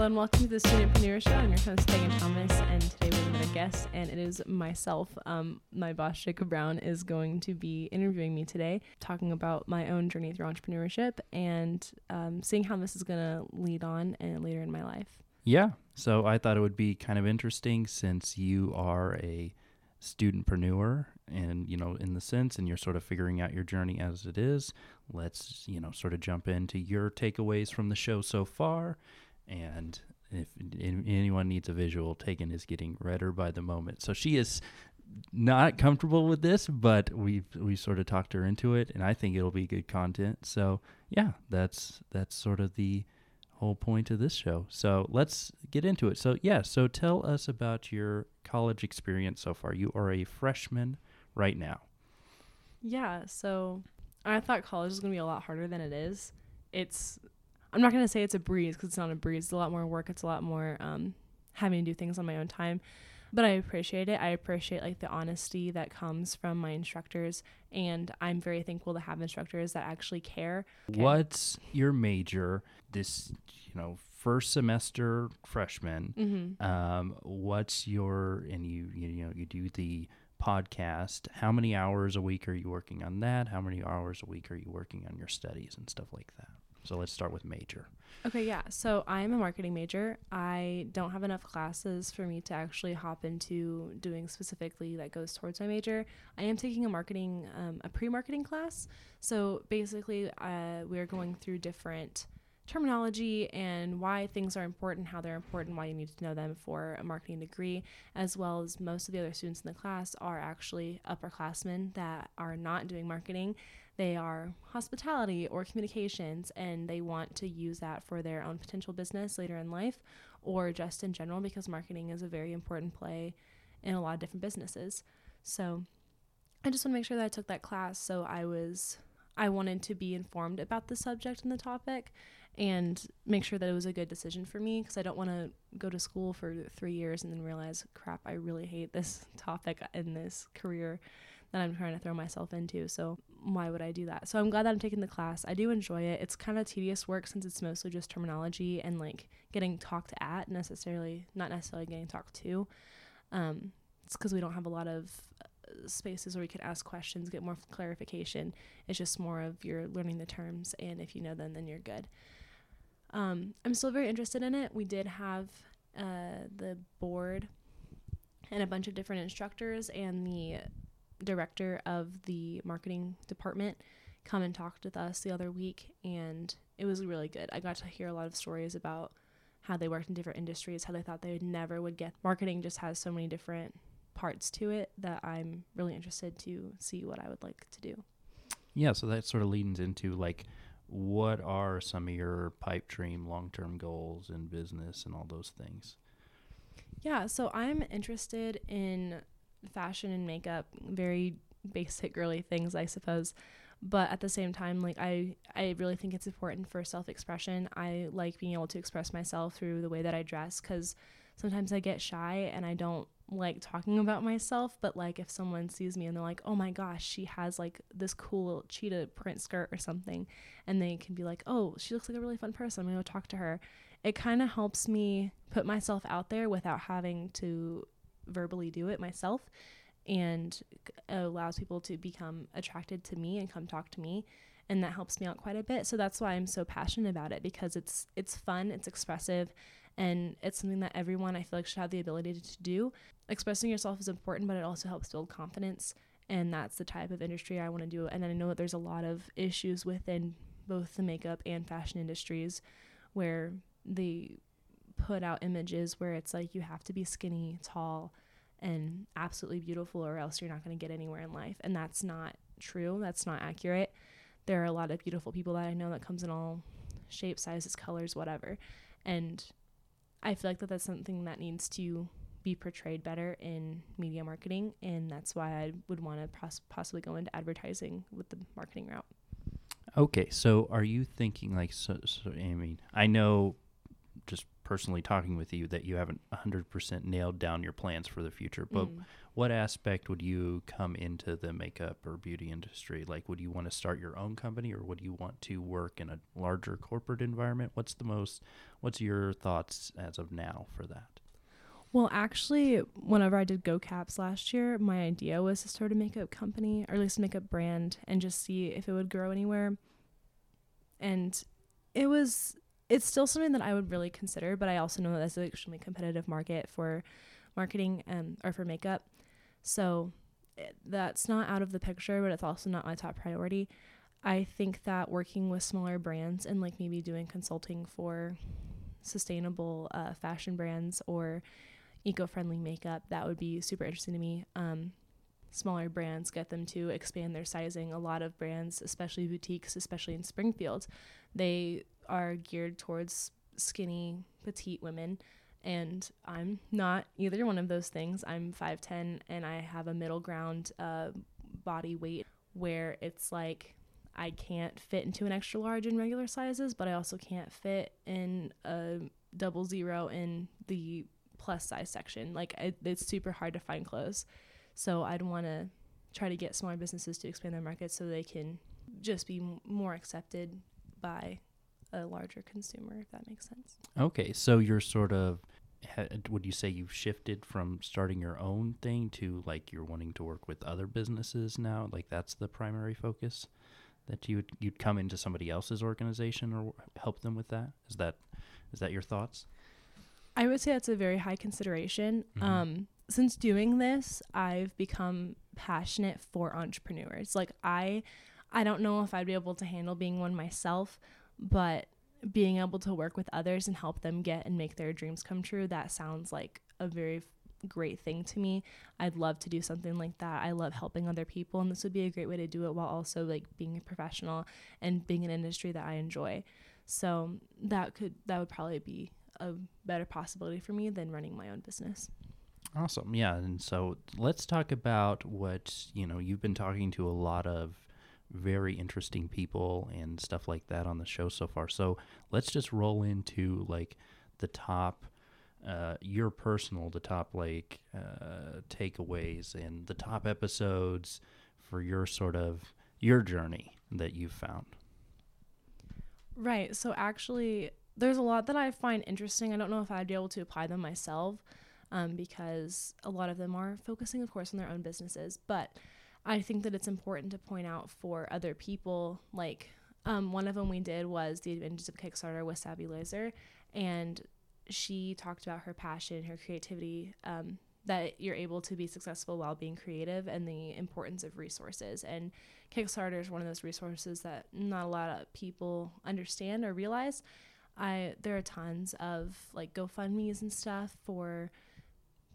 Hello and welcome to the Studentpreneur Show. I'm your host, Megan Thomas, and today we have another guest, and it is myself. Um, my boss, Jacob Brown, is going to be interviewing me today, talking about my own journey through entrepreneurship and um, seeing how this is going to lead on and later in my life. Yeah. So I thought it would be kind of interesting since you are a studentpreneur and you know in the sense and you're sort of figuring out your journey as it is let's you know sort of jump into your takeaways from the show so far and if anyone needs a visual Tegan is getting redder by the moment so she is not comfortable with this but we've we sort of talked her into it and i think it'll be good content so yeah that's that's sort of the whole point of this show. So let's get into it. So, yeah, so tell us about your college experience so far. You are a freshman right now. Yeah, so I thought college was going to be a lot harder than it is. It's, I'm not going to say it's a breeze because it's not a breeze. It's a lot more work. It's a lot more um, having to do things on my own time but I appreciate it. I appreciate like the honesty that comes from my instructors, and I'm very thankful to have instructors that actually care. Okay. What's your major this you know first semester freshman? Mm-hmm. Um, what's your and you you know you do the podcast. How many hours a week are you working on that? How many hours a week are you working on your studies and stuff like that? So let's start with major. Okay, yeah. So I'm a marketing major. I don't have enough classes for me to actually hop into doing specifically that goes towards my major. I am taking a marketing, um, a pre-marketing class. So basically, uh, we're going through different terminology and why things are important, how they're important, why you need to know them for a marketing degree, as well as most of the other students in the class are actually upperclassmen that are not doing marketing they are hospitality or communications and they want to use that for their own potential business later in life or just in general because marketing is a very important play in a lot of different businesses. So I just want to make sure that I took that class so I was I wanted to be informed about the subject and the topic and make sure that it was a good decision for me because I don't want to go to school for 3 years and then realize crap I really hate this topic in this career that I'm trying to throw myself into. So why would I do that? So I'm glad that I'm taking the class. I do enjoy it. It's kind of tedious work since it's mostly just terminology and like getting talked at necessarily, not necessarily getting talked to. Um, it's because we don't have a lot of uh, spaces where we can ask questions, get more clarification. It's just more of you're learning the terms, and if you know them, then you're good. Um, I'm still very interested in it. We did have uh, the board and a bunch of different instructors, and the director of the marketing department come and talked with us the other week and it was really good. I got to hear a lot of stories about how they worked in different industries, how they thought they would never would get. Marketing just has so many different parts to it that I'm really interested to see what I would like to do. Yeah, so that sort of leads into like what are some of your pipe dream long-term goals in business and all those things? Yeah, so I'm interested in fashion and makeup, very basic girly things, I suppose. But at the same time, like I, I really think it's important for self-expression. I like being able to express myself through the way that I dress because sometimes I get shy and I don't like talking about myself. But like if someone sees me and they're like, "Oh my gosh, she has like this cool cheetah print skirt or something," and they can be like, "Oh, she looks like a really fun person. I'm gonna go talk to her." It kind of helps me put myself out there without having to verbally do it myself and allows people to become attracted to me and come talk to me and that helps me out quite a bit. So that's why i'm so passionate about it because it's it's fun it's expressive and it's something that everyone i feel like should have the ability to do. Expressing yourself is important but it also helps build confidence and that's the type of industry i want to do and i know that there's a lot of issues within both the makeup and fashion industries where they put out images where it's like you have to be skinny, tall, and absolutely beautiful, or else you're not going to get anywhere in life. And that's not true. That's not accurate. There are a lot of beautiful people that I know that comes in all shapes, sizes, colors, whatever. And I feel like that that's something that needs to be portrayed better in media marketing, and that's why I would want to pos- possibly go into advertising with the marketing route. Okay, so are you thinking like so, so? I mean, I know personally talking with you that you haven't 100% nailed down your plans for the future. But Mm. what aspect would you come into the makeup or beauty industry? Like, would you want to start your own company or would you want to work in a larger corporate environment? What's the most, what's your thoughts as of now for that? Well, actually, whenever I did Go Caps last year, my idea was to start a makeup company or at least a makeup brand and just see if it would grow anywhere. And it was, it's still something that I would really consider, but I also know that that's an extremely competitive market for marketing um, or for makeup. So it, that's not out of the picture, but it's also not my top priority. I think that working with smaller brands and like maybe doing consulting for sustainable uh, fashion brands or eco-friendly makeup that would be super interesting to me um, smaller brands get them to expand their sizing a lot of brands especially boutiques especially in springfield they are geared towards skinny petite women and i'm not either one of those things i'm 5'10 and i have a middle ground uh, body weight where it's like i can't fit into an extra large in regular sizes but i also can't fit in a double zero in the plus size section. Like it, it's super hard to find clothes. So I'd want to try to get smaller businesses to expand their market so they can just be m- more accepted by a larger consumer, if that makes sense. Okay, so you're sort of, would you say you've shifted from starting your own thing to like you're wanting to work with other businesses now? Like that's the primary focus that you would you'd come into somebody else's organization or help them with that? Is that is that your thoughts? I would say that's a very high consideration. Mhm. Um, since doing this, I've become passionate for entrepreneurs. Like I, I don't know if I'd be able to handle being one myself, but being able to work with others and help them get and make their dreams come true, that sounds like a very great thing to me. I'd love to do something like that. I love helping other people, and this would be a great way to do it while also like being a professional and being an industry that I enjoy. So that could that would probably be a better possibility for me than running my own business. Awesome. Yeah, and so let's talk about what, you know, you've been talking to a lot of very interesting people and stuff like that on the show so far. So, let's just roll into like the top uh your personal the top like uh takeaways and the top episodes for your sort of your journey that you've found. Right. So actually, there's a lot that I find interesting. I don't know if I'd be able to apply them myself um, because a lot of them are focusing, of course, on their own businesses. But I think that it's important to point out for other people, like um, one of them we did was the Adventures of Kickstarter with Savvy Laser. And she talked about her passion, her creativity, um, that you're able to be successful while being creative and the importance of resources. And Kickstarter is one of those resources that not a lot of people understand or realize. I there are tons of like GoFundmes and stuff for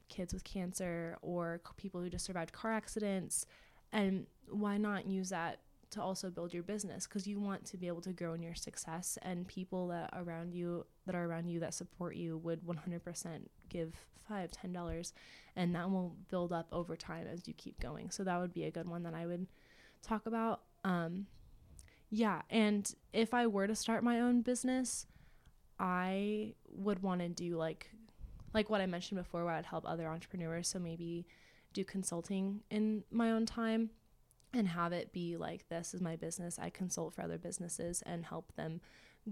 kids with cancer or people who just survived car accidents, and why not use that to also build your business? Because you want to be able to grow in your success and people that around you that are around you that support you would 100% give five ten dollars and that will build up over time as you keep going. So that would be a good one that i would talk about. Um yeah and if i were to start my own business i would want to do like like what i mentioned before where i'd help other entrepreneurs. So maybe do consulting in my own time and have it be like this is my business. I consult for other businesses and help them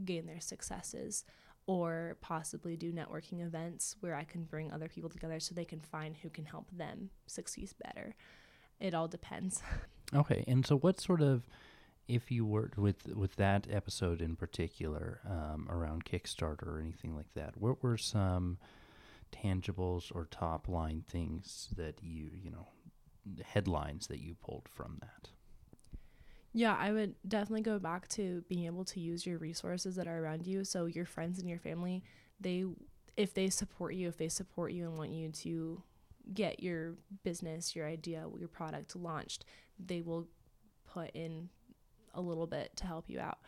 gain their successes or possibly do networking events where i can bring other people together so they can find who can help them succeed better. It all depends. Okay, and so what sort of, if you worked with with that episode in particular um, around Kickstarter or anything like that, what were some tangibles or top line things that you you know headlines that you pulled from that? Yeah, I would definitely go back to being able to use your resources that are around you. So your friends and your family, they if they support you, if they support you and want you to get your business, your idea, your product launched, they will put in a little bit to help you out.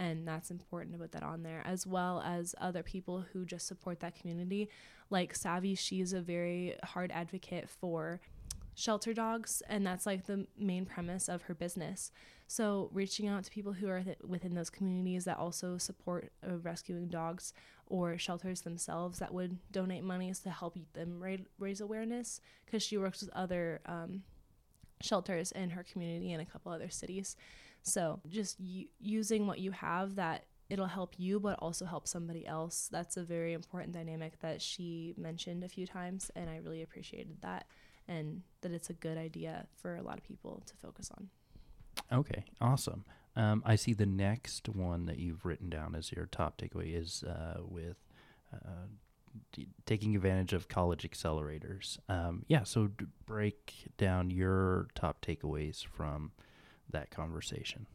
And that's important to put that on there, as well as other people who just support that community. Like Savvy, she's a very hard advocate for shelter dogs, and that's like the main premise of her business. So, reaching out to people who are th- within those communities that also support uh, rescuing dogs or shelters themselves that would donate monies to help them ra- raise awareness because she works with other um, shelters in her community and a couple other cities. So, just using what you have that it'll help you but also help somebody else. That's a very important dynamic that she mentioned a few times and I really appreciated that and that it's a good idea for a lot of people to focus on. Okay, awesome. Um, I see the next one that you've written down as your top takeaway is uh, with uh, d- taking advantage of college accelerators. Um, yeah, so break down your top takeaways from that conversation.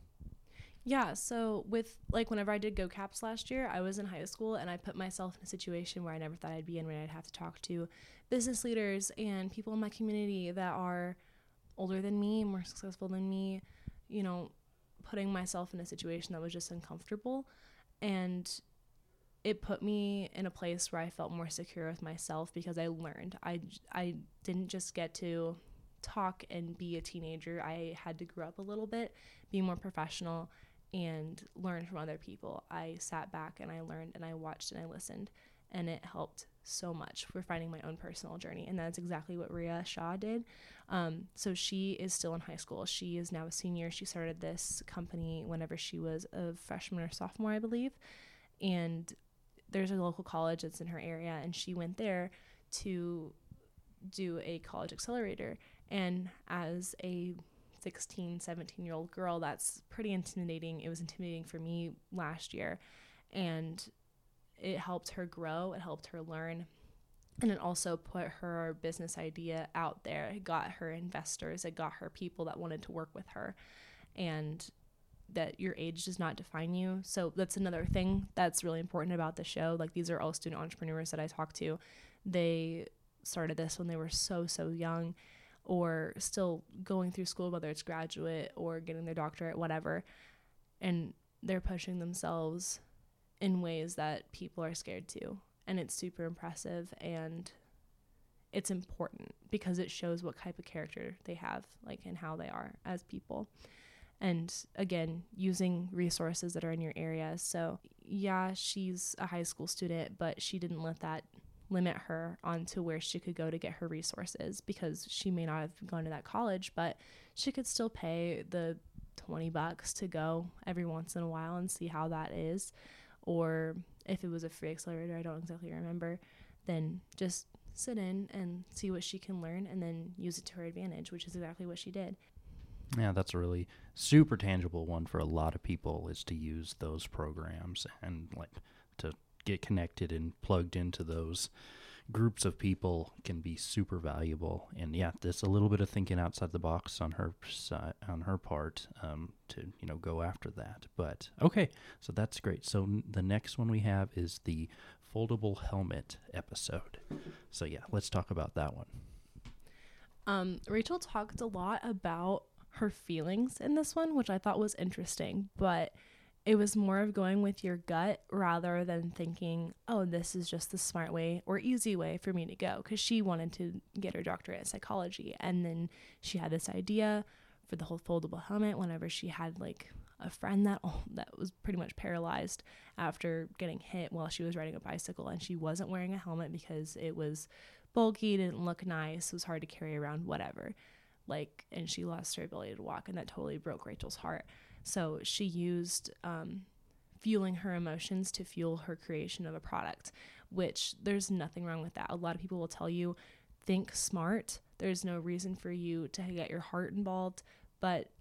Yeah, so with like whenever I did Go Caps last year, I was in high school and I put myself in a situation where I never thought I'd be in, where I'd have to talk to business leaders and people in my community that are older than me, more successful than me, you know, putting myself in a situation that was just uncomfortable. And it put me in a place where I felt more secure with myself because I learned. I, I didn't just get to talk and be a teenager. I had to grow up a little bit, be more professional, and learn from other people. I sat back and I learned and I watched and I listened, and it helped so much for finding my own personal journey. And that's exactly what Ria Shaw did. Um, so she is still in high school. She is now a senior. She started this company whenever she was a freshman or sophomore, I believe. And there's a local college that's in her area, and she went there to do a college accelerator. And as a 16, 17 year old girl, that's pretty intimidating. It was intimidating for me last year. And it helped her grow, it helped her learn. And it also put her business idea out there. It got her investors, it got her people that wanted to work with her. And that your age does not define you. So that's another thing that's really important about the show. Like these are all student entrepreneurs that I talk to. They started this when they were so so young or still going through school whether it's graduate or getting their doctorate whatever and they're pushing themselves in ways that people are scared to. And it's super impressive and it's important because it shows what type of character they have like and how they are as people. And again using resources that are in your area. So yeah she's a high school student but she didn't let that limit her onto where she could go to get her resources because she may not have gone to that college but she could still pay the 20 bucks to go every once in a while and see how that is. Or if it was a free accelerator i don't exactly remember then just sit in and see what she can learn and then use it to her advantage which is exactly what she did. Yeah, that's a really super tangible one for a lot of people is to use those programs and like get connected and plugged into those groups of people can be super valuable. And yeah, there's a little bit of thinking outside the box on her side, on her part um, to you know go after that. But okay, so that's great. So the next one we have is the foldable helmet episode. So yeah, let's talk about that one. Um, Rachel talked a lot about her feelings in this one, which I thought was interesting, but it was more of going with your gut rather than thinking, oh, this is just the smart way or easy way for me to go. Because she wanted to get her doctorate in psychology. And then she had this idea for the whole foldable helmet whenever she had like a friend that that was pretty much paralyzed after getting hit while she was riding a bicycle and she wasn't wearing a helmet because it was bulky, didn't look nice, was hard to carry around, whatever. Like, and she lost her ability to walk, and that totally broke Rachel's heart. So she used um, fueling her emotions to fuel her creation of a product, which there's nothing wrong with that. A lot of people will tell you, think smart. There's no reason for you to get your heart involved, but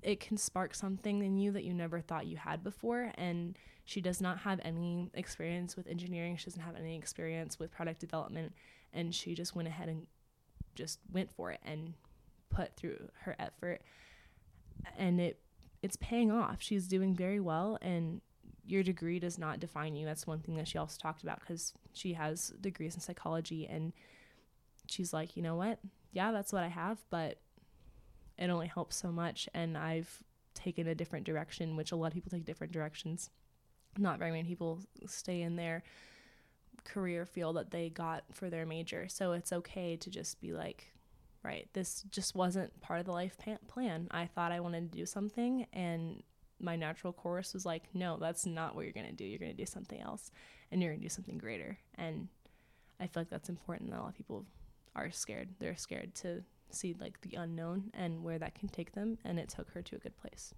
it can spark something in you that you never thought you had before. And she does not have any experience with engineering, she doesn't have any experience with product development, and she just went ahead and just went for it and put through her effort and it it's paying off. She's doing very well and your degree does not define you. That's one thing that she also talked about because she has degrees in psychology and she's like you know what? Yeah that's what i have but it only helps so much and i've taken a different direction which a lot of people take different directions. Not very many people stay in their career field that they got for their major so it's okay to just be like right, this just wasn't part of the life plan. I thought I wanted to do something, and my natural course was like, no, that's not what you're going to do. You're going to do something else, and you're going to do something greater. And I feel like that's important that a lot of people are scared. They're scared to see like the unknown and where that can take them, and it took her to a good place.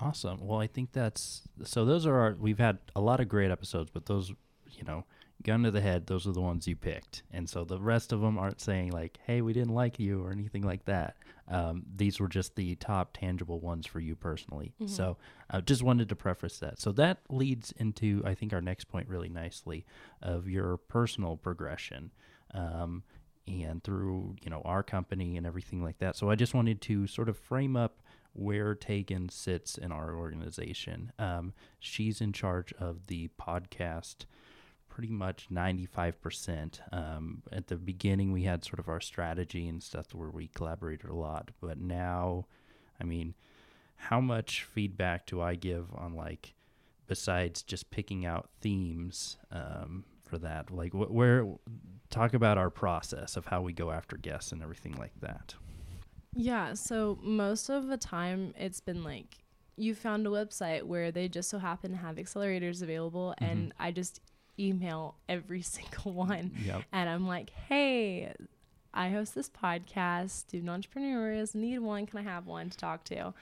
Awesome. Well, I think that's so. Those are our. We've had a lot of great episodes, but those, you know, gun to the head, those are the ones you picked. And so the rest of them aren't saying like, "Hey, we didn't like you" or anything like that. Um, these were just the top tangible ones for you personally. Mhm. So I just wanted to preface that. So that leads into I think our next point really nicely of your personal progression. Um, and through you know our company and everything like that. So I just wanted to sort of frame up where Tegan sits in our organization. Um, she's in charge of the podcast pretty much 95%. Um, at the beginning, we had sort of our strategy and stuff where we collaborated a lot. But now, I mean, how much feedback do I give on like, besides just picking out themes um, for that? Like, wh- where, talk about our process of how we go after guests and everything like that. Yeah, so most of the time it's been like you found a website where they just so happen to have accelerators available Mhm. and I just email every single one. Yep. and I'm like, "Hey, I host this podcast, student entrepreneurs, need one, can I have one to talk to?"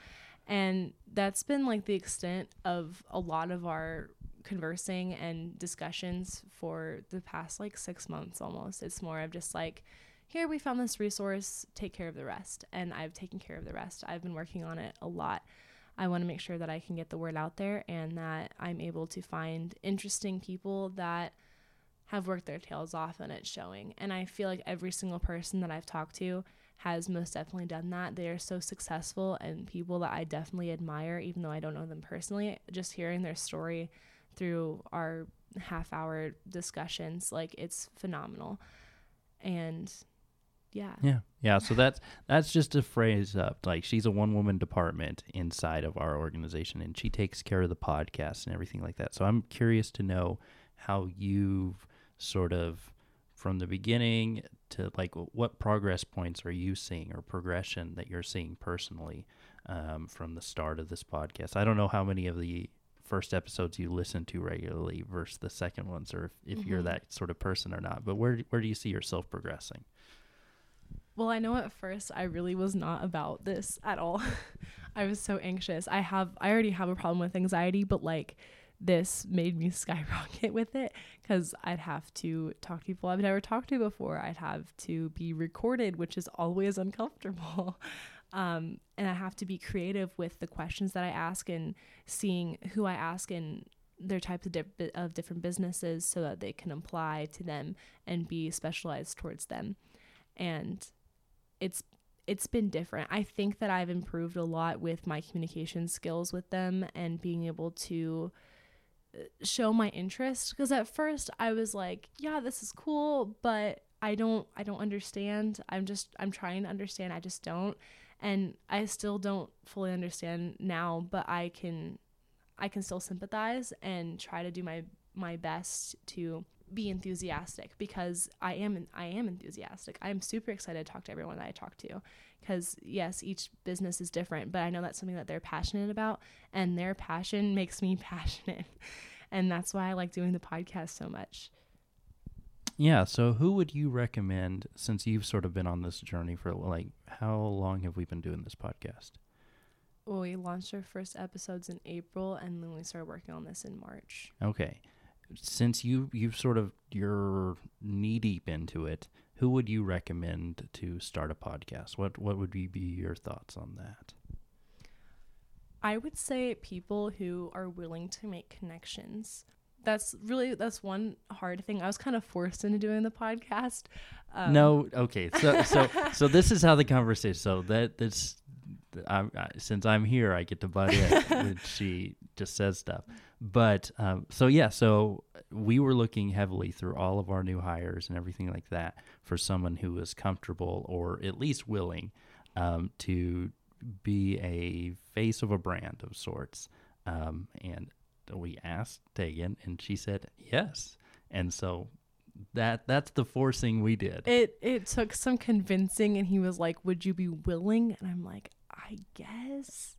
And that's been like the extent of a lot of our conversing and discussions for the past like 6 months almost. It's more of just like here we found this resource. Take care of the rest. And i've taken care of the rest. I've been working on it a lot i want to make sure that i can get the word out there and that i'm able to find interesting people that have worked their tails off and it's showing. And i feel like every single person that i've talked to has most definitely done that. They are so successful and people that i definitely admire even though i don't know them personally. Just hearing their story through our half hour discussions like it's phenomenal. And yeah Yeah, yeah. So that's that's just a phrase up. Like she's a one woman department inside of our organization, and she takes care of the podcast and everything like that. So I'm curious to know how you've sort of from the beginning to like what progress points are you seeing or progression that you're seeing personally um, from the start of this podcast. I don't know how many of the first episodes you listen to regularly versus the second ones, or if, if you're Mhm. that sort of person or not. But where where do you see yourself progressing? Well, I know at first I really was not about this at all. I was so anxious. I have I already have a problem with anxiety, but like this made me skyrocket with it cuz I'd have to talk to people I've never talked to before. I'd have to be recorded, which is always uncomfortable. Um, and I have to be creative with the questions that I ask and seeing who I ask and their types of, di- of different businesses so that they can apply to them and be specialized towards them. And it's it's been different. I think that I've improved a lot with my communication skills with them and being able to uh, show my interest because at first I was like, yeah, this is cool, but I don't I don't understand. I'm just I'm trying to understand. I just don't. And I still don't fully understand now, but I can I can still sympathize and try to do my my best to be enthusiastic because I am I am enthusiastic. I am super excited to talk to everyone that I talk to because yes, each business is different, but I know that's something that they're passionate about and their passion makes me passionate. And that's why I like doing the podcast so much. Yeah. So, who would you recommend since you've sort of been on this journey for like how long have we been doing this podcast? Well, we launched our first episodes in April and then we started working on this in March. Okay. Since you you've sort of you're knee deep into it, who would you recommend to start a podcast? What what would be, your thoughts on that? I would say people who are willing to make connections. That's really that's one hard thing. I was kind of forced into doing the podcast. Um, no, okay. So so so this is how the conversation. So that that's I'm, I, since I'm here, I get to butt in when she just says stuff. But um, so yeah, so we were looking heavily through all of our new hires and everything like that for someone who was comfortable or at least willing um, to be a face of a brand of sorts. Um, and we asked Tegan, and she said yes. And so that that's the forcing we did. It it took some convincing and he was like, "Would you be willing?" And I'm like, "I guess."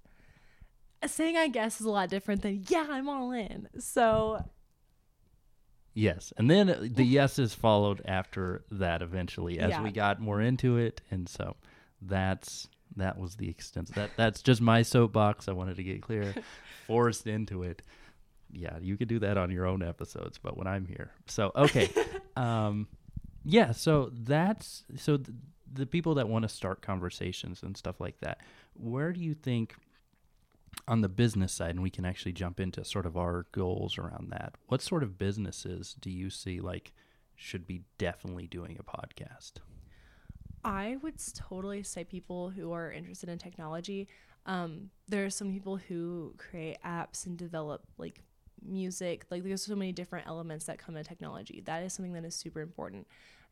Saying I guess is a lot different than yeah, I'm all in. So Yes, and then the yeses followed after that eventually as Yeah. we got more into it, and so that's that was the extent. That that's just my soapbox. I wanted to get clear, forced into it. Yeah, you could do that on your own episodes, but when I'm here, so okay, um, yeah. So that's so th- the people that want to start conversations and stuff like that. Where do you think? On the business side, and we can actually jump into sort of our goals around that. What sort of businesses do you see like should be definitely doing a podcast? I would totally say people who are interested in technology. Um, there are some people who create apps and develop like music. Like there's so many different elements that come in technology. That is something that is super important.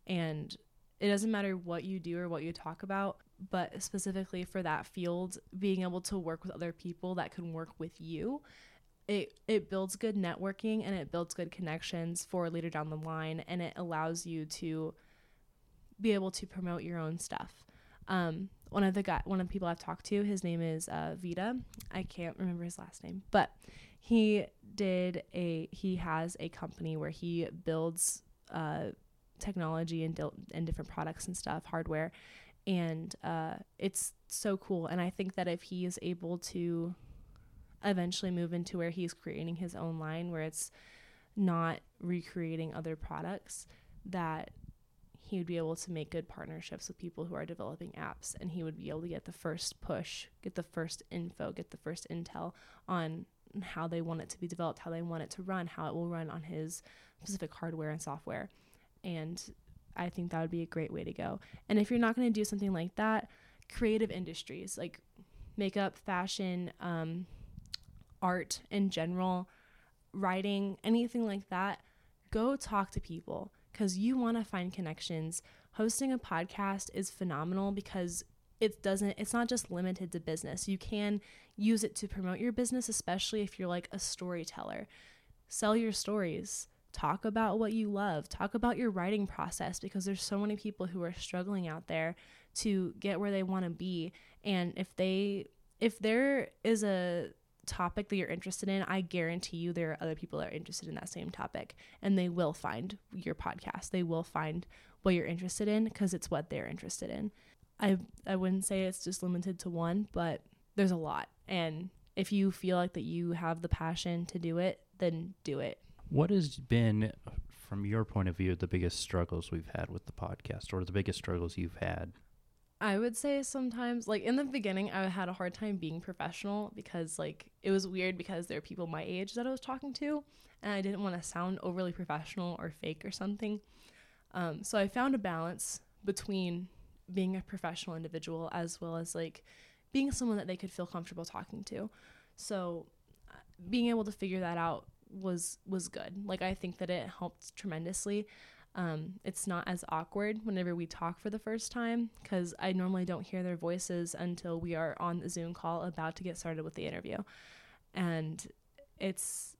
And it doesn't matter what you do or what you talk about, but specifically for that field, being able to work with other people that can work with you. It, it builds good networking and it builds good connections for later down the line and it allows you to be able to promote your own stuff. Um, one of the guy, one of the people I've talked to, his name is uh, Vita. I can't remember his last name, but he did a he has a company where he builds uh, technology and and different products and stuff, hardware, and uh, it's so cool. And I think that if he is able to eventually move into where he's creating his own line, where it's not recreating other products, that he would be able to make good partnerships with people who are developing apps and he would be able to get the first push, get the first info, get the first intel on how they want it to be developed, how they want it to run, how it will run on his specific hardware and software. And I think that would be a great way to go. And if you're not going to do something like that, creative industries like makeup, fashion, um, art in general, writing, anything like that, go talk to people because you want to find connections. Hosting a podcast is phenomenal because it doesn't it's not just limited to business. You can use it to promote your business especially if you're like a storyteller. Sell your stories. Talk about what you love. Talk about your writing process because there's so many people who are struggling out there to get where they want to be and if they if there is a topic that you're interested in, I guarantee you there are other people that are interested in that same topic and they will find your podcast. They will find what you're interested in because it's what they're interested in. I I wouldn't say it's just limited to one, but there's a lot. And if you feel like that you have the passion to do it, then do it. What has been, from your point of view, the biggest struggles we've had with the podcast, or the biggest struggles you've had? I would say sometimes, like in the beginning, I had a hard time being professional because, like, it was weird because there are people my age that I was talking to, and I didn't want to sound overly professional or fake or something. Um, so I found a balance between being a professional individual as well as like being someone that they could feel comfortable talking to. So uh, being able to figure that out was was good. Like I think that it helped tremendously. Um, it's not as awkward whenever we talk for the first time because I normally don't hear their voices until we are on the Zoom call about to get started with the interview, and it's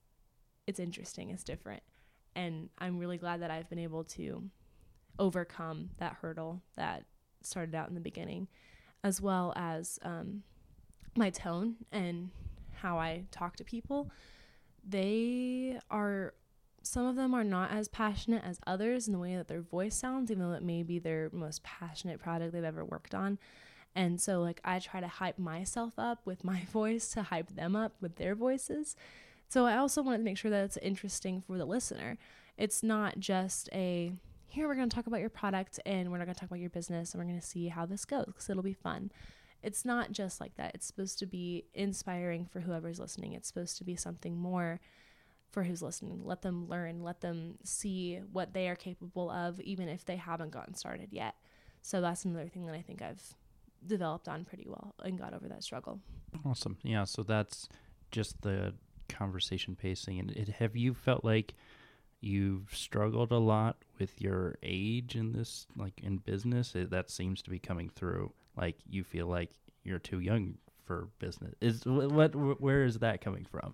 it's interesting. It's different, and I'm really glad that I've been able to overcome that hurdle that started out in the beginning, as well as um, my tone and how I talk to people. They are some of them are not as passionate as others in the way that their voice sounds, even though it may be their most passionate product they've ever worked on. And so, like, I try to hype myself up with my voice to hype them up with their voices. So, I also wanted to make sure that it's interesting for the listener. It's not just a here we're going to talk about your product and we're not going to talk about your business and we're going to see how this goes because it'll be fun. It's not just like that. It's supposed to be inspiring for whoever's listening. It's supposed to be something more for who's listening. Let them learn, let them see what they are capable of, even if they haven't gotten started yet. So that's another thing that I think I've developed on pretty well and got over that struggle. Awesome. Yeah. So that's just the conversation pacing. And it, have you felt like you've struggled a lot with your age in this, like in business? It, that seems to be coming through. Like you feel like you're too young for business. Is what? where is that coming from?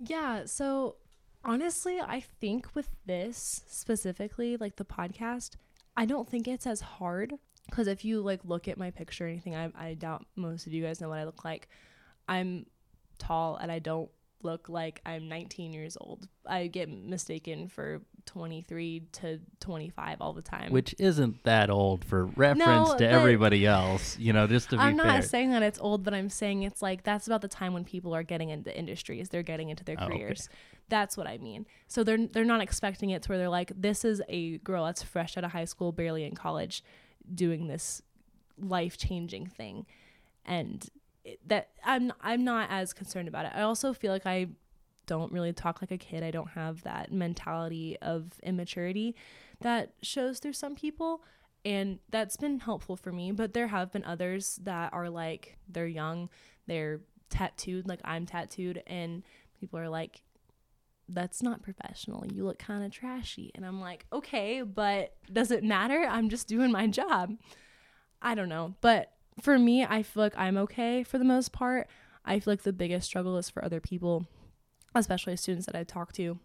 Yeah. So Honestly, I think with this specifically, like the podcast, I don't think it's as hard because if you like look at my picture or anything, I, I doubt most of you guys know what I look like. I'm tall and I don't look like I'm 19 years old. I get mistaken for 23 to 25 all the time. Which isn't that old for reference No, to everybody else, you know, just to be I'm not fair. saying that it's old, but I'm saying it's like that's about the time when people are getting into industries. They're getting into their Oh, okay. careers. That's what I mean. So they're they're not expecting it to where they're like, this is a girl that's fresh out of high school, barely in college, doing this life changing thing, and that I'm I'm not as concerned about it. I also feel like I don't really talk like a kid. I don't have that mentality of immaturity that shows through some people and that's been helpful for me but there have been others that are like they're young they're tattooed like i'm tattooed and people are like that's not professional. You look kind of trashy. And i'm like okay but does it matter? I'm just doing my job. I don't know but for me i feel like i'm okay for the most part. I feel like the biggest struggle is for other people especially students that i talk to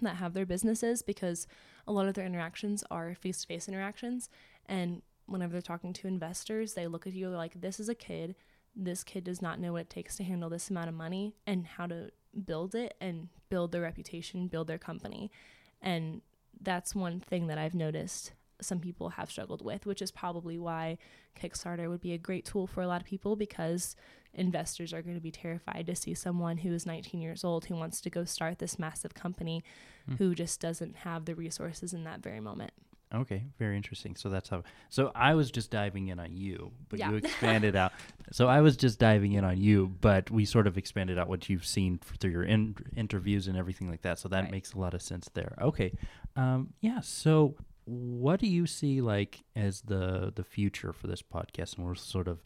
that have their businesses because a lot of their interactions are face-to-face interactions and whenever they're talking to investors, they look at you like, this is a kid. This kid does not know what it takes to handle this amount of money and how to build it and build their reputation, build their company. And that's one thing that I've noticed some people have struggled with, which is probably why Kickstarter would be a great tool for a lot of people because investors are going to be terrified to see someone who is 19 years old who wants to go start this massive company Hmm. who just doesn't have the resources in that very moment. Okay, very interesting. So that's how. So I was just diving in on you, but Yeah. you expanded out. So I was just diving in on you, but we sort of expanded out what you've seen through your in- interviews and everything like that. So that Right. makes a lot of sense there. Okay, um, yeah. So what do you see like as the the future for this podcast? And we'll sort of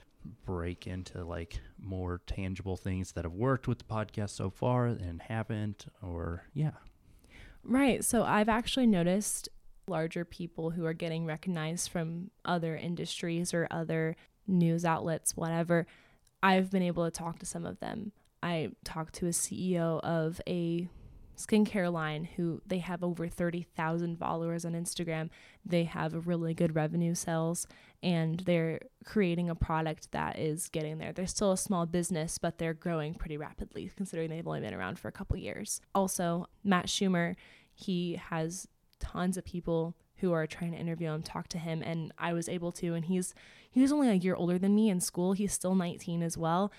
break into like more tangible things that have worked with the podcast so far and haven't, or yeah. Right. So I've actually noticed larger people who are getting recognized from other industries or other news outlets, whatever. I've been able to talk to some of them. I talked to a CEO of a skincare line who they have over 30,000 followers on Instagram. They have really good revenue sales and they're creating a product that is getting there. They're still a small business, but they're growing pretty rapidly considering they've only been around for a couple years. Also, Matt Shumer, he has tons of people who are trying to interview him, talk to him, and I was able to. And he's he was only a year older than me in school. He's still 19 as well,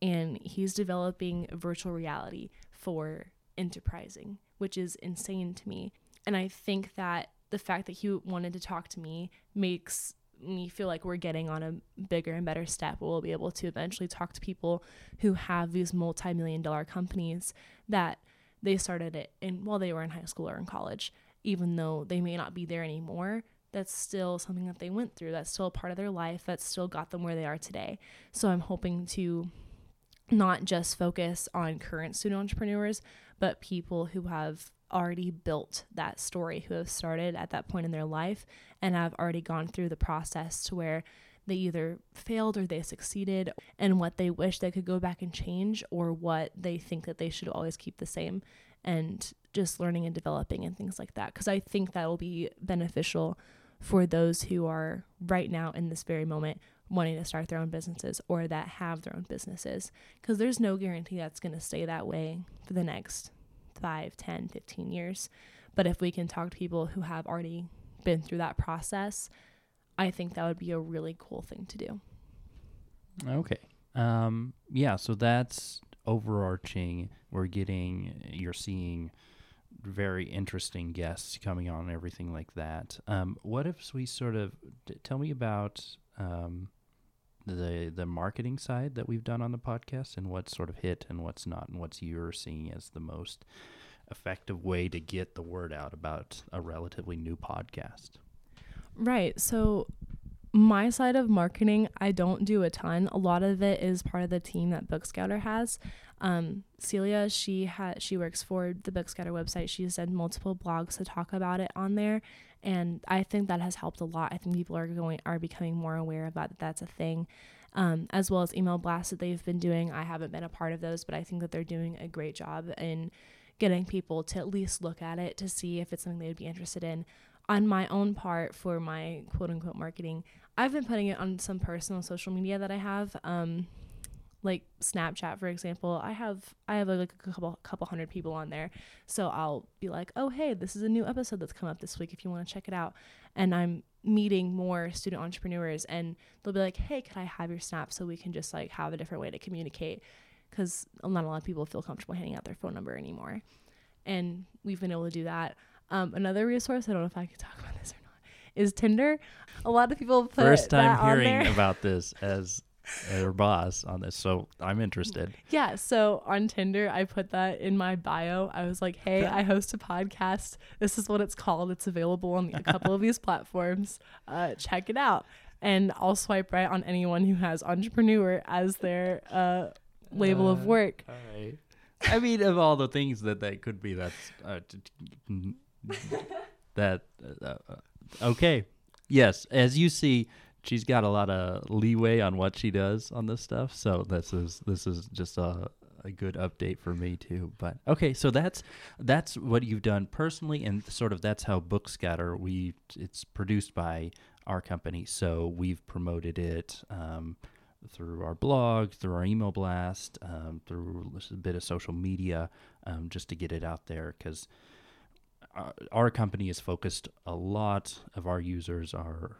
and he's developing virtual reality for enterprising, which is insane to me. And I think that the fact that he wanted to talk to me makes me feel like we're getting on a bigger and better step. We'll be able to eventually talk to people who have these multi-million dollar companies that they started it in while they were in high school or in college, even though they may not be there anymore. That's still something that they went through. That's still a part of their life. That's still got them where they are today. So I'm hoping to not just focus on current student entrepreneurs, but people who have already built that story, who have started at that point in their life and have already gone through the process to where they either failed or they succeeded and what they wish they could go back and change or what they think that they should always keep the same and just learning and developing and things like that. Because i think that will be beneficial for those who are right now in this very moment wanting to start their own businesses or that have their own businesses because there's no guarantee that's going to stay that way for the next 5 10 15 years but if we can talk to people who have already been through that process i think that would be a really cool thing to do Okay. Um, yeah, so that's overarching. We're getting, you're seeing very interesting guests coming on and everything like that. Um, what if we sort of tell me about um, the the marketing side that we've done on the podcast and what's sort of hit and what's not and what's you're seeing as the most effective way to get the word out about a relatively new podcast. Right. So my side of marketing, I don't do a ton. A lot of it is part of the team that BookScouter has. Um, Celia, she had she works for the BookScouter website. She's done multiple blogs to talk about it on there, and I think that has helped a lot. I think people are going are becoming more aware about that that's a thing. Um, as well as email blasts that they've been doing. I haven't been a part of those, but I think that they're doing a great job in getting people to at least look at it to see if it's something they would be interested in. On my own part, for my quote unquote marketing, I've been putting it on some personal social media that I have. Um, like Snapchat for example, I have I have like a couple couple hundred people on there. So I'll be like, "Oh, hey, this is a new episode that's come up this week if you want to check it out." And I'm meeting more student entrepreneurs and they'll be like, "Hey, can I have your snap so we can just like have a different way to communicate?" Cuz not a lot of people feel comfortable handing out their phone number anymore. And we've been able to do that. Um, another resource, I don't know if I can talk about this or not, is Tinder. A lot of people put First time that hearing on there. about this as her boss on this, so I'm interested. Yeah, so on Tinder, I put that in my bio. I was like, "Hey, I host a podcast. This is what it's called. It's available on a couple of these platforms. Uh, check it out." And I'll swipe right on anyone who has entrepreneur as their uh, label of Uh, work. All right. I mean, of all the things that that could be, that's uh, t- t- that uh, uh, okay. Yes, as you see, she's got a lot of leeway on what she does on this stuff. So this is this is just a a good update for me too. But okay, so that's that's what you've done personally, and sort of that's how BookScouter we it's produced by our company. So we've promoted it. Um, through our blog, through our email blast, um, through a bit of social media, um, just to get it out there. Because our, our company is focused a lot of our users are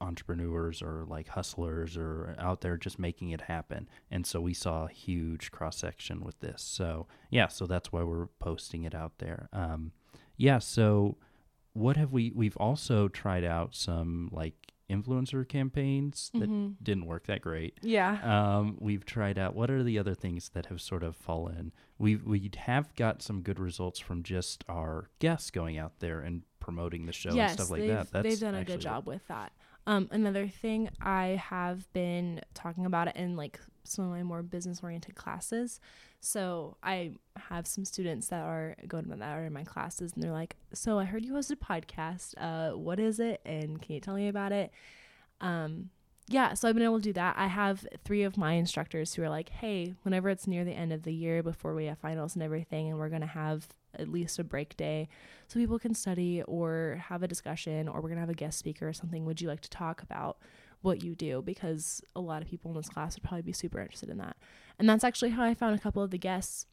entrepreneurs or like hustlers or out there just making it happen. And so we saw a huge cross section with this. So yeah, so that's why we're posting it out there. Um, yeah. So what have we? We've also tried out some like influencer campaigns that Mhm. didn't work that great. Yeah. Um, we've tried out. What are the other things that have sort of fallen? We we have got some good results from just our guests going out there and promoting the show and stuff like that. That's they've done a good job with that. Um, another thing I have been talking about it in like some of my more business oriented classes. So I have some students that are going that are in my classes, and they're like, "So I heard you hosted a podcast. Uh, what is it? And can you tell me about it?" Um, yeah, so I've been able to do that. I have three of my instructors who are like, hey, whenever it's near the end of the year before we have finals and everything, and we're to have at least a break day so people can study or have a discussion, or we're to have a guest speaker or something, would you like to talk about what you do? Because a lot of people in this class would probably be super interested in that. And that's actually how I found a couple of the guests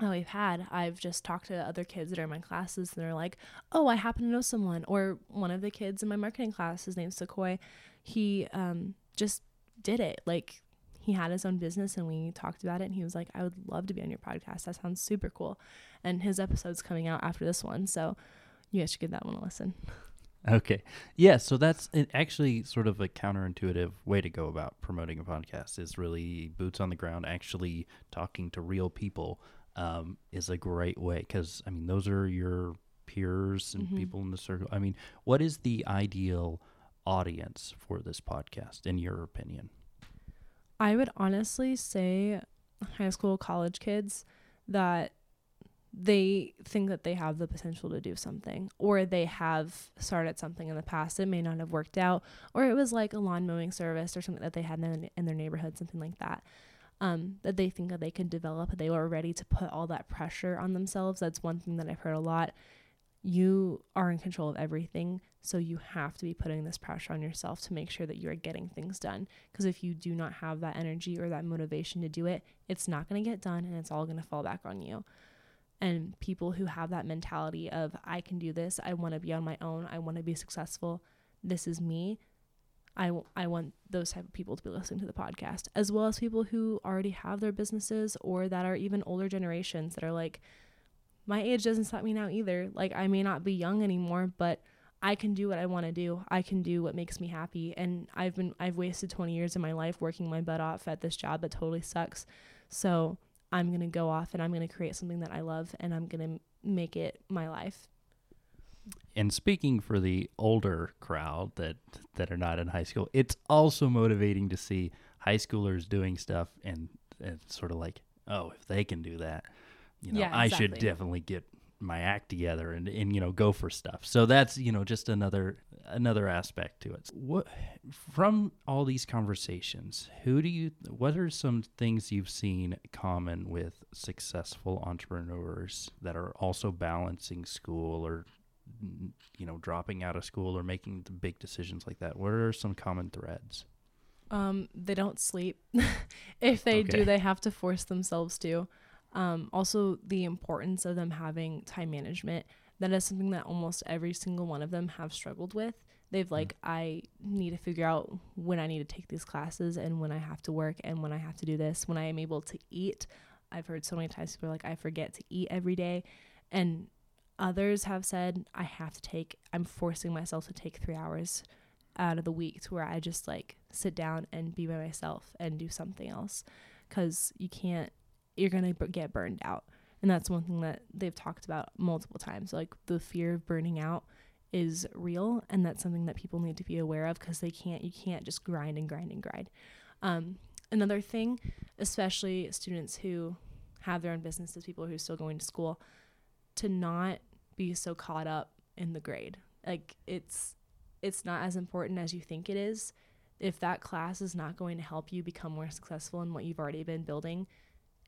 that we've had. I've just talked to other kids that are in my classes and they're like, oh, I happen to know someone. Or one of the kids in my marketing class, his name's Sequoia, he um, just did it. Like he had his own business and we talked about it and he was like, I would love to be on your podcast. That sounds super cool. And his episode's coming out after this one. So you guys should give that one a listen. Okay. Yeah. So that's it actually sort of a counterintuitive way to go about promoting a podcast is really boots on the ground, actually talking to real people um, is a great way. Because, I mean, those are your peers and Mhm. people in the circle. I mean, what is the ideal audience for this podcast, in your opinion? I would honestly say high school, college kids that they think that they have the potential to do something or they have started something in the past it may not have worked out or it was like a lawn mowing service or something that they had in, in their neighborhood something like that um, that they think that they can develop they were ready to put all that pressure on themselves. That's one thing that i've heard a lot. You are in control of everything so you have to be putting this pressure on yourself to make sure that you are getting things done because if you do not have that energy or that motivation to do it it's not going to get done and it's all going to fall back on you and people who have that mentality of i can do this. I want to be on my own. I want to be successful. This is me. I, w- I want those type of people to be listening to the podcast as well as people who already have their businesses or that are even older generations that are like my age doesn't stop me now either. Like i may not be young anymore but i can do what i want to do. I can do what makes me happy. And i've been i've wasted 20 years of my life working my butt off at this job that totally sucks. So i'm going to go off and i'm going to create something that i love and i'm going to make it my life. And speaking for the older crowd that that are not in high school, it's also motivating to see high schoolers doing stuff and, and sort of like, oh, if they can do that, you know, Yeah, I should definitely get my act together and, and you know go for stuff. So that's you know just another another aspect to it. What from all these conversations who do you what are some things you've seen common with successful entrepreneurs that are also balancing school or you know dropping out of school or making the big decisions like that? What are some common threads? Um they don't sleep. If they Okay. do they have to force themselves to. Um also the importance of them having time management that is something that almost every single one of them have struggled with. They've mm. like i need to figure out when i need to take these classes and when i have to work and when i have to do this. When i am able to eat i've heard so many times people are like i forget to eat every day. And others have said i have to take i'm forcing myself to take three hours out of the week to where i just like sit down and be by myself and do something else. Because you can't you're gonna b- get burned out and that's one thing that they've talked about multiple times like the fear of burning out is real and that's something that people need to be aware of because they can't you can't just grind and grind and grind. Um, another thing especially students who have their own businesses people who are still going to school to not be so caught up in the grade. Like it's it's not as important as you think it is. If that class is not going to help you become more successful in what you've already been building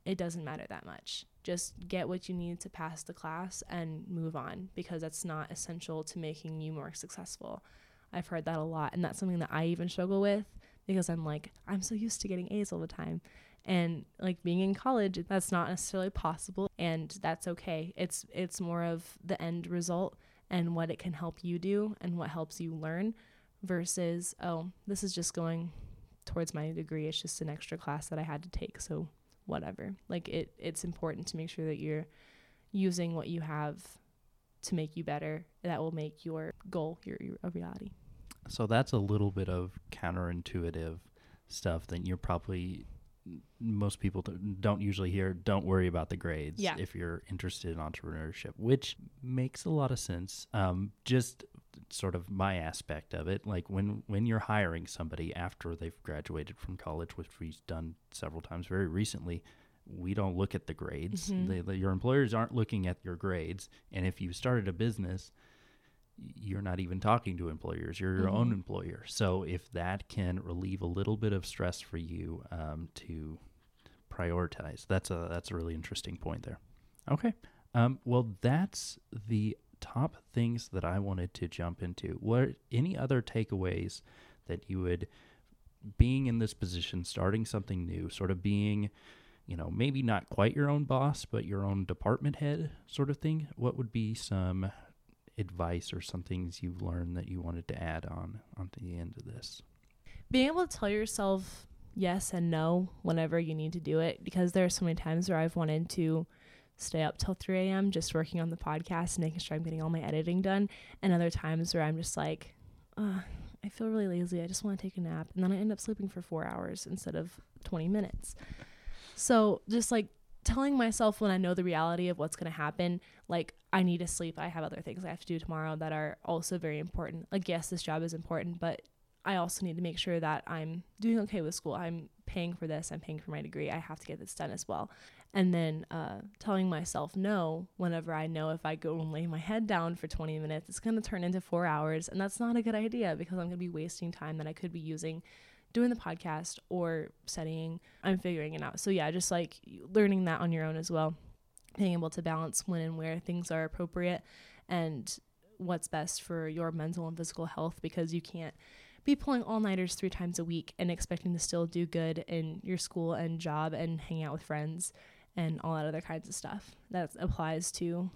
it doesn't matter that much just get what you need to pass the class and move on because that's not essential to making you more successful. I've heard that a lot and that's something that i even struggle with because i'm like i'm so used to getting a's all the time. And like being in college that's not necessarily possible and that's okay. It's it's more of the end result and what it can help you do and what helps you learn versus oh this is just going towards my degree. It's just an extra class that i had to take. So whatever like it it's important to make sure that you're using what you have to make you better that will make your goal your, your a reality So that's a little bit of counterintuitive stuff that you're probably most people don't- usually hear. Don't worry about the grades Yeah. if you're interested in entrepreneurship, which makes a lot of sense. Um, just sort of my aspect of it, like when when you're hiring somebody after they've graduated from college, which we've done several times very recently. We don't look at the grades. Mhm. They, they- your employers aren't looking at your grades. And if you started a business, you're not even talking to employers you're your own Mhm. employer so if that can relieve a little bit of stress for you um, to prioritize that's a that's a really interesting point there okay um, well that's the top things that i wanted to jump into what any other takeaways that you would being in this position starting something new sort of being you know maybe not quite your own boss but your own department head sort of thing what would be some advice or some things you've learned that you wanted to add on onto the end of this? being able to tell yourself yes and no whenever you need to do it because there are so many times where I've wanted to stay up till 3 a.m. just working on the podcast and making sure I'm getting all my editing done. And other times where I'm just like I feel really lazy I just want to take a nap. And then I end up sleeping for four hours instead of 20 minutes. So just like telling myself when I know the reality of what's going to happen like I need to sleep I have other things I have to do tomorrow that are also very important. Like yes this job is important but I also need to make sure that I'm doing okay with school. I'm paying for this. I'm paying for my degree. I have to get this done as well. And then uh, telling myself no whenever I know if I go and lay my head down for 20 minutes, it's going to turn into four hours. And that's not a good idea because I'm going to be wasting time that I could be using doing the podcast or studying. I'm figuring it out. So, yeah, just like learning that on your own as well, being able to balance when and where things are appropriate and what's best for your mental and physical health because you can't be pulling all nighters three times a week and expecting to still do good in your school and job and hang out with friends and all that other kinds of stuff. That applies to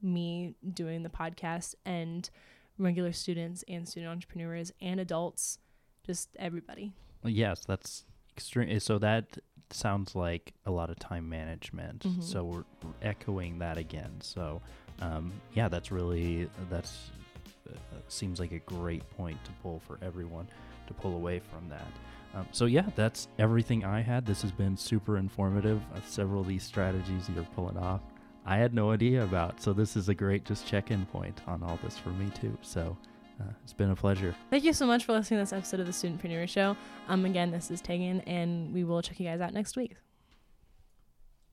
me doing the podcast and regular students and student entrepreneurs and adults, just everybody. Yes, that's extreme. So that sounds like a lot of time management. Mhm. So we're we're echoing that again. So um, yeah, that's really that's seems like a great point to pull for everyone to pull away from that. Um, so yeah, that's everything I had. This has been super informative. Uh, several of these strategies you're pulling off, I had no idea about. So this is a great just check-in point on all this for me too. So uh, it's been a pleasure. Thank you so much for listening to this episode of the Studentpreneur Show. Um, again, this is Tegan, and we will check you guys out next week.